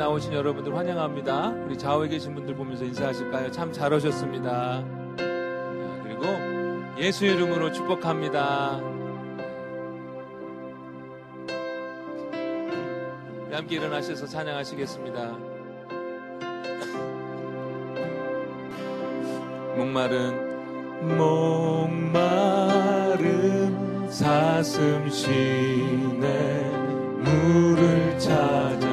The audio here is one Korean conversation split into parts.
나오신 여러분들 환영합니다. 우리 좌우에 계신 분들 보면서 인사하실까요? 참 잘 오셨습니다. 그리고 예수 이름으로 축복합니다. 함께 일어나셔서 찬양하시겠습니다. 목마른 목마른 사슴 시내 물을 찾아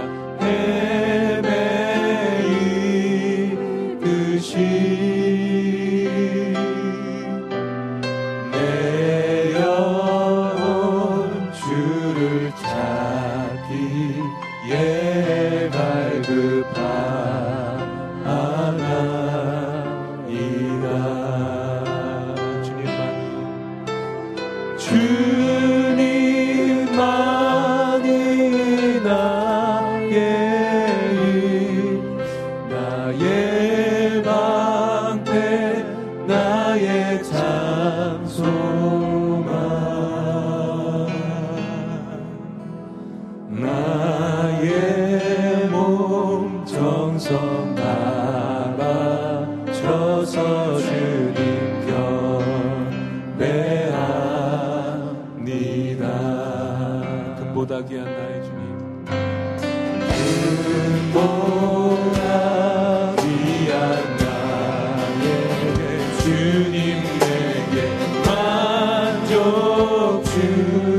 to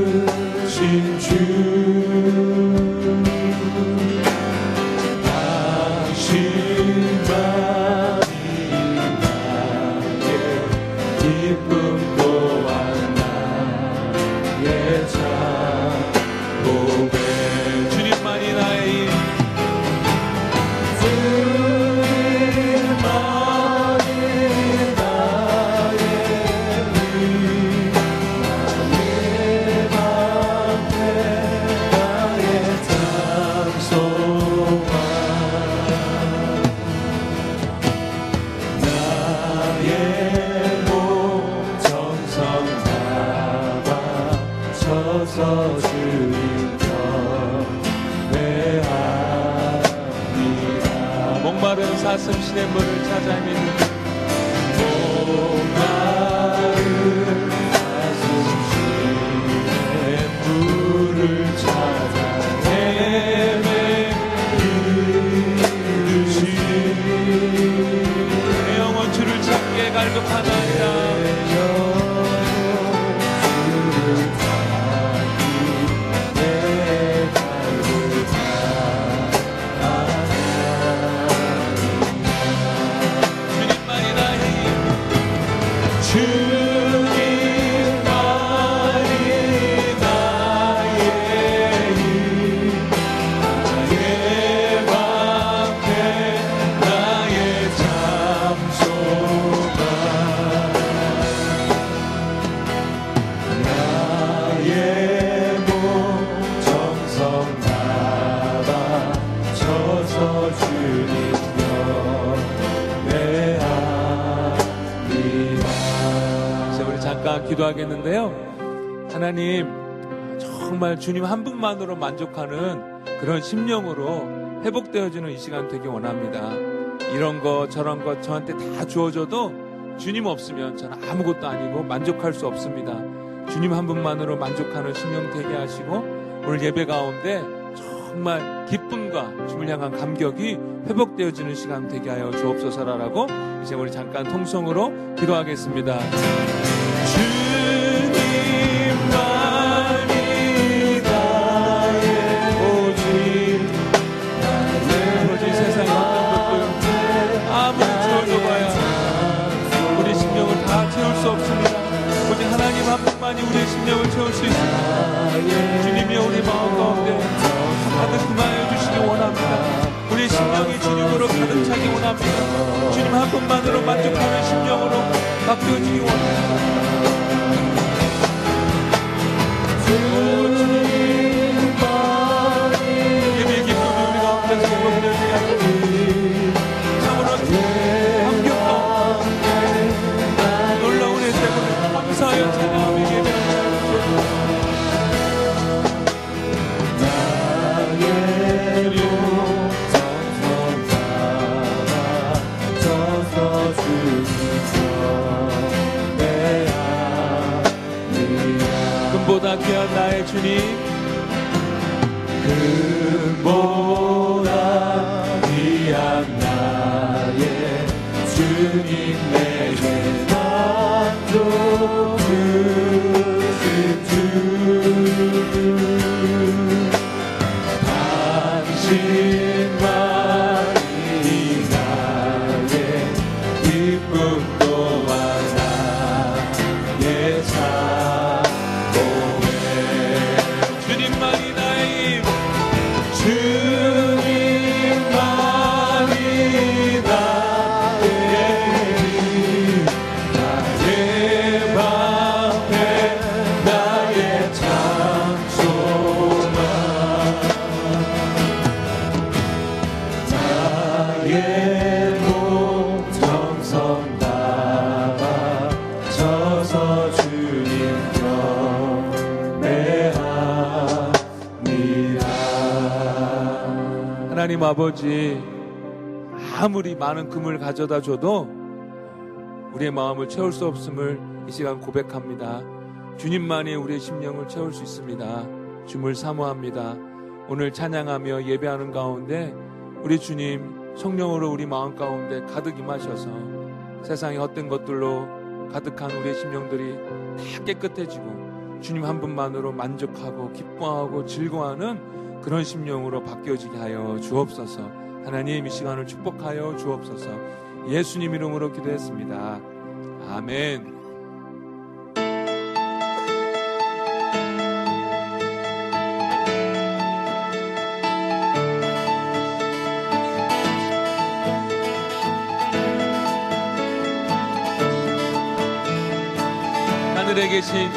마른 사슴 시대 물을 찾아 헤매는 목마른 사슴 시대 물을 찾아 헤매듯이 내 영혼 주를 찾게 갈급하다. 기도하겠는데요. 하나님, 정말 주님 한 분만으로 만족하는 그런 심령으로 회복되어지는 이 시간 되기 원합니다. 이런 거 저런 거 저한테 다 주어져도 주님 없으면 저는 아무것도 아니고 만족할 수 없습니다. 주님 한 분만으로 만족하는 심령 되게 하시고 오늘 예배 가운데 정말 기쁨과 주를 향한 감격이 회복되어지는 시간 되게 하여 주옵소서라라고 이제 우리 잠깐 통성으로 기도하겠습니다. 하 주 하나님 아버지 아무리 많은 금을 가져다 줘도 우리의 마음을 채울 수 없음을 이 시간 고백합니다. 주님만이 우리의 심령을 채울 수 있습니다. 주물 사모합니다. 오늘 찬양하며 예배하는 가운데 우리 주님 성령으로 우리 마음 가운데 가득 임하셔서 세상의 헛된 것들로 가득한 우리의 심령들이 다 깨끗해지고 주님 한 분만으로 만족하고 기뻐하고 즐거워하는 그런 심령으로 바뀌어지게 하여 주옵소서. 하나님 이 시간을 축복하여 주옵소서. 예수님 이름으로 기도했습니다. 아멘. 하늘에 계신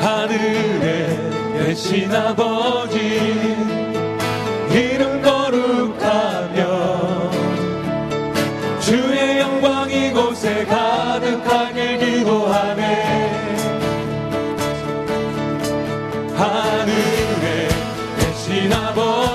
하늘에 계신 아버지 이름 거룩하며 주의 영광 이곳에 가득하길 기도하네. 하늘에 계신 아버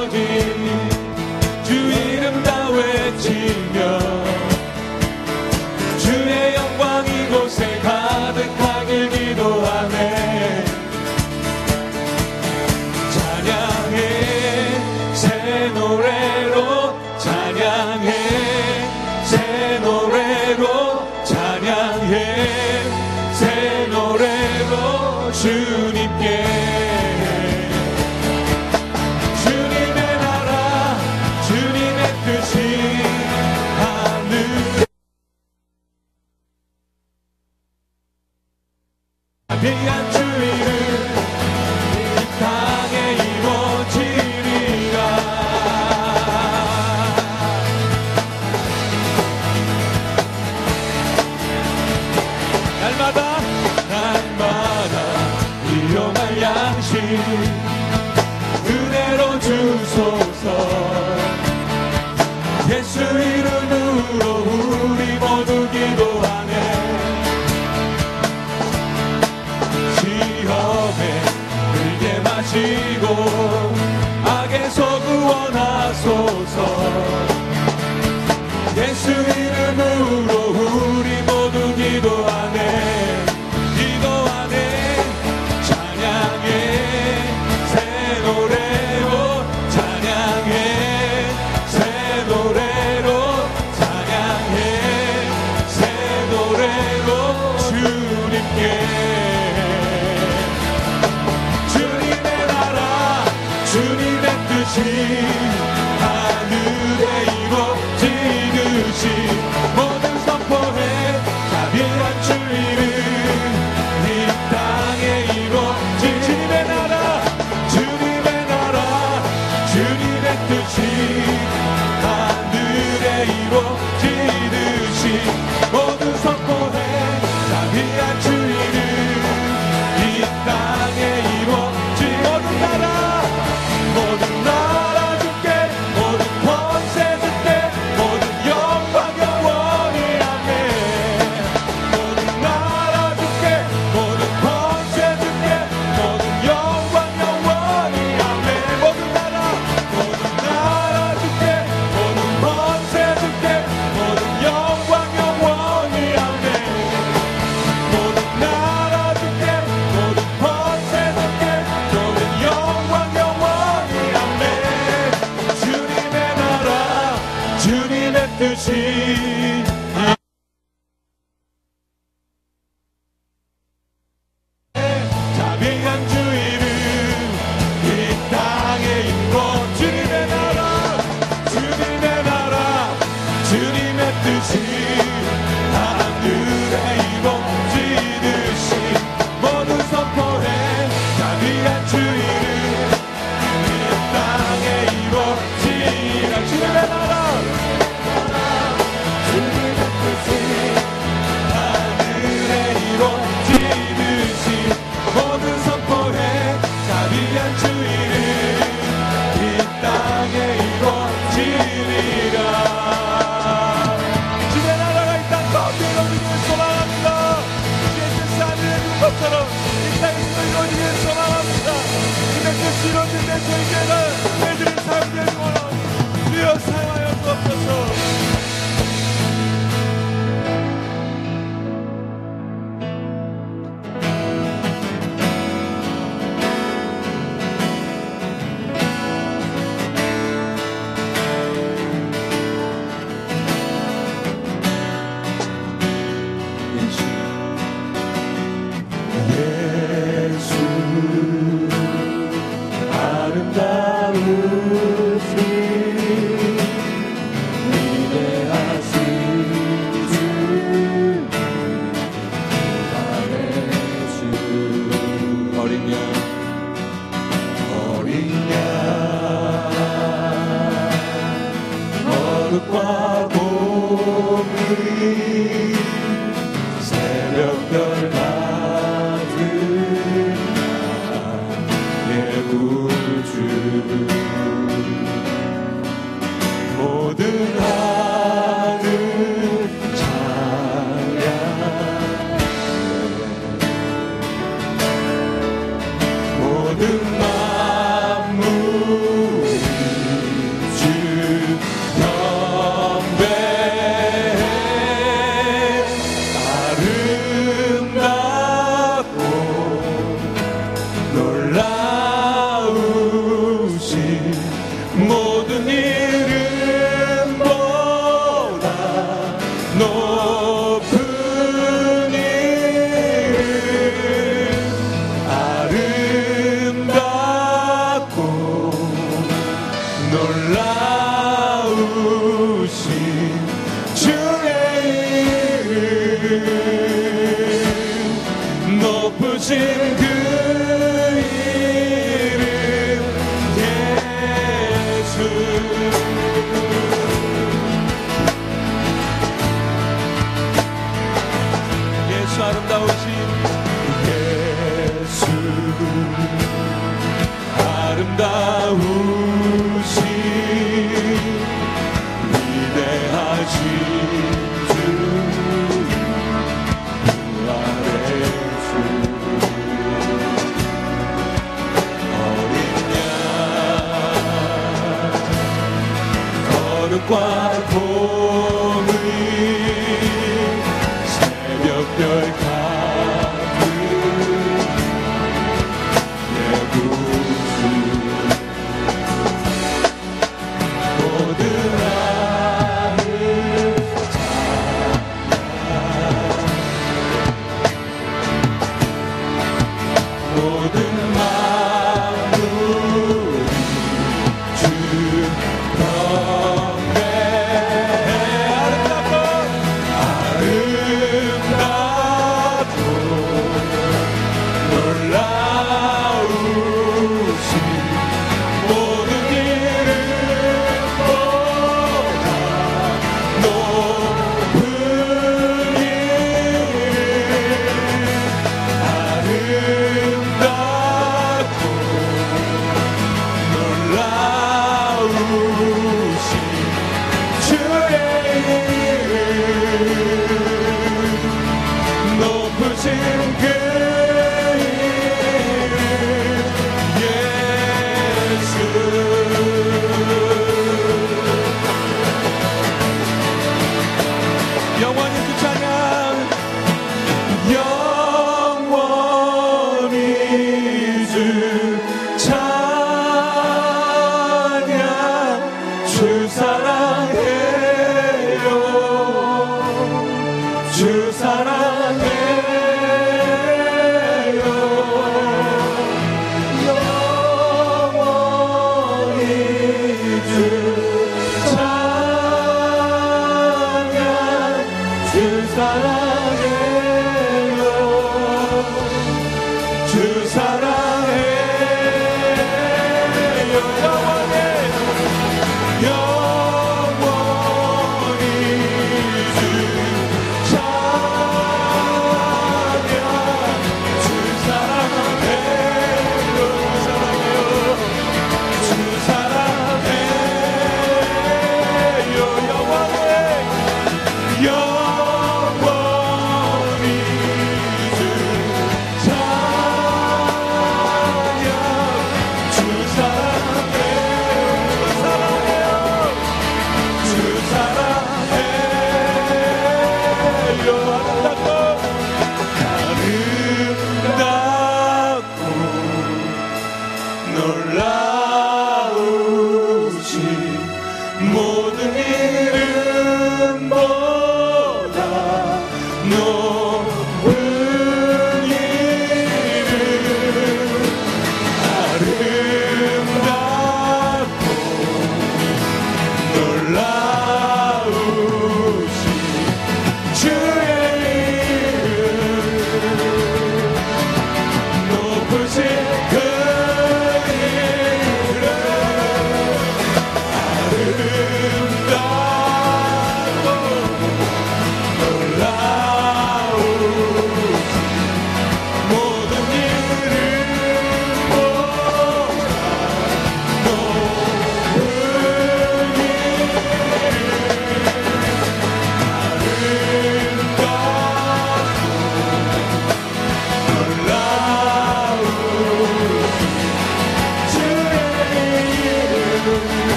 모든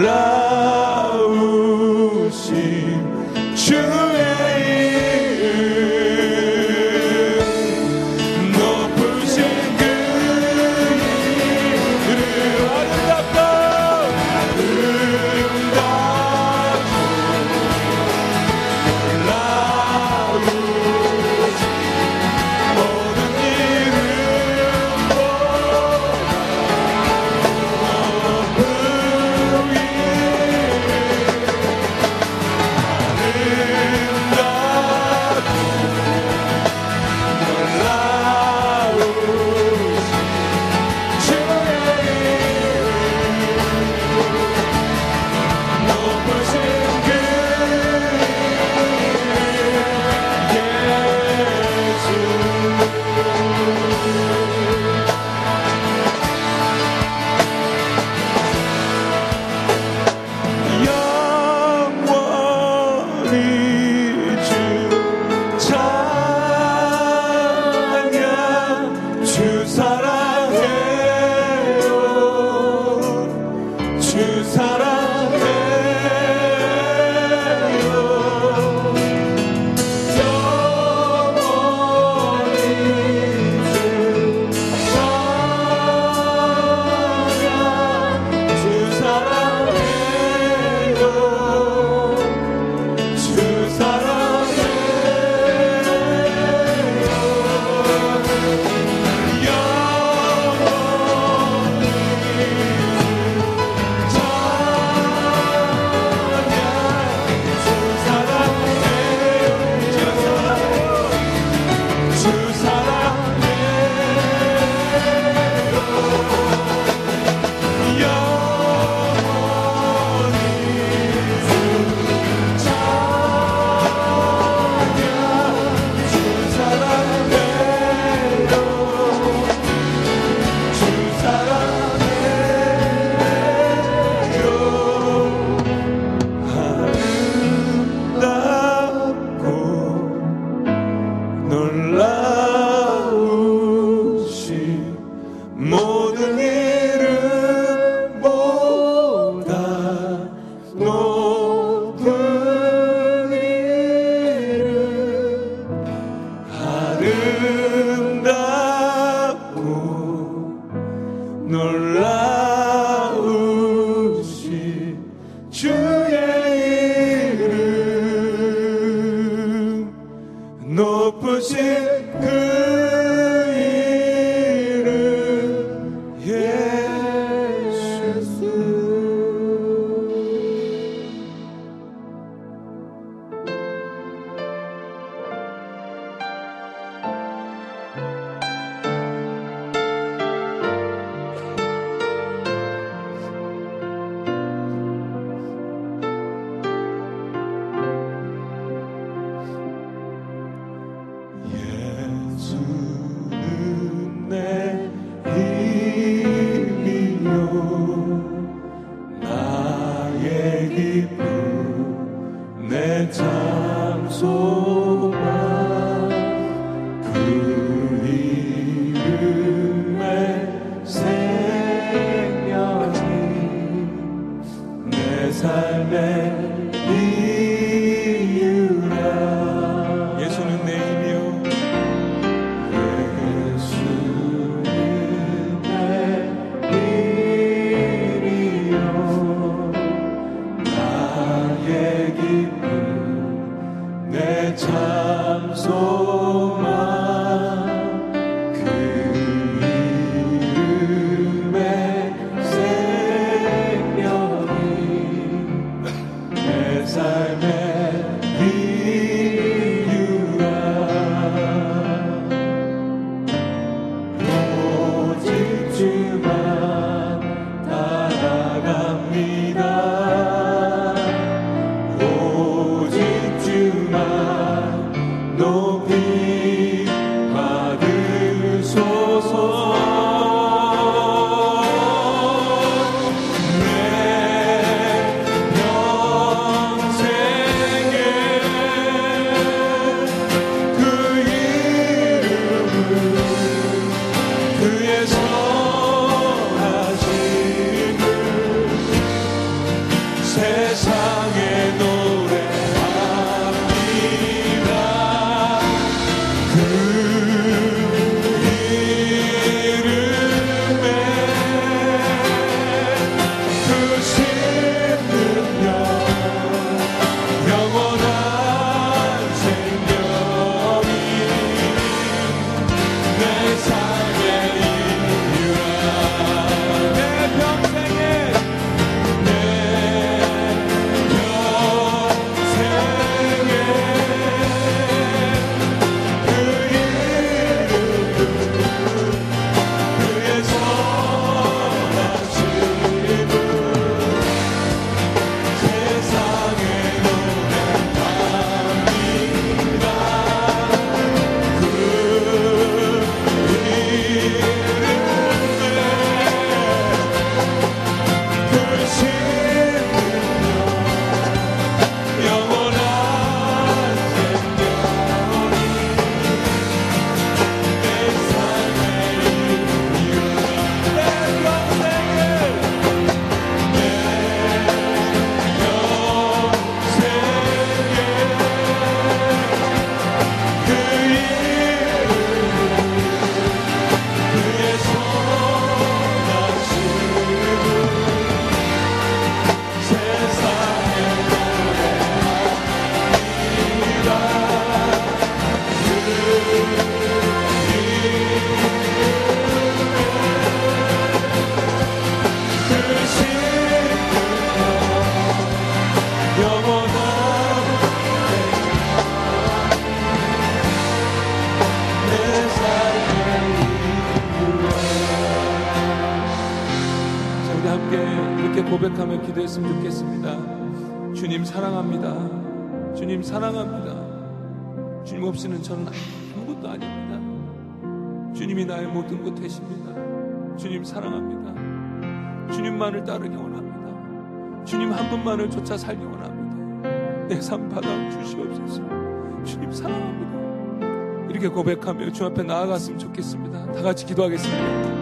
love. 고백하며 기도했으면 좋겠습니다. 주님 사랑합니다. 주님 사랑합니다. 주님 없이는 저는 것도 아닙니다. 주님이 나의 모든 것 되십니다. 주님 사랑합니다. 주님만을 따르기 원합니다. 주님 한 분만을 쫓아 살기 원합니다. 내 삶 받아 주시옵소서. 주님 사랑합니다. 이렇게 고백하며 주 앞에 나아갔으면 좋겠습니다. 다 같이 기도하겠습니다.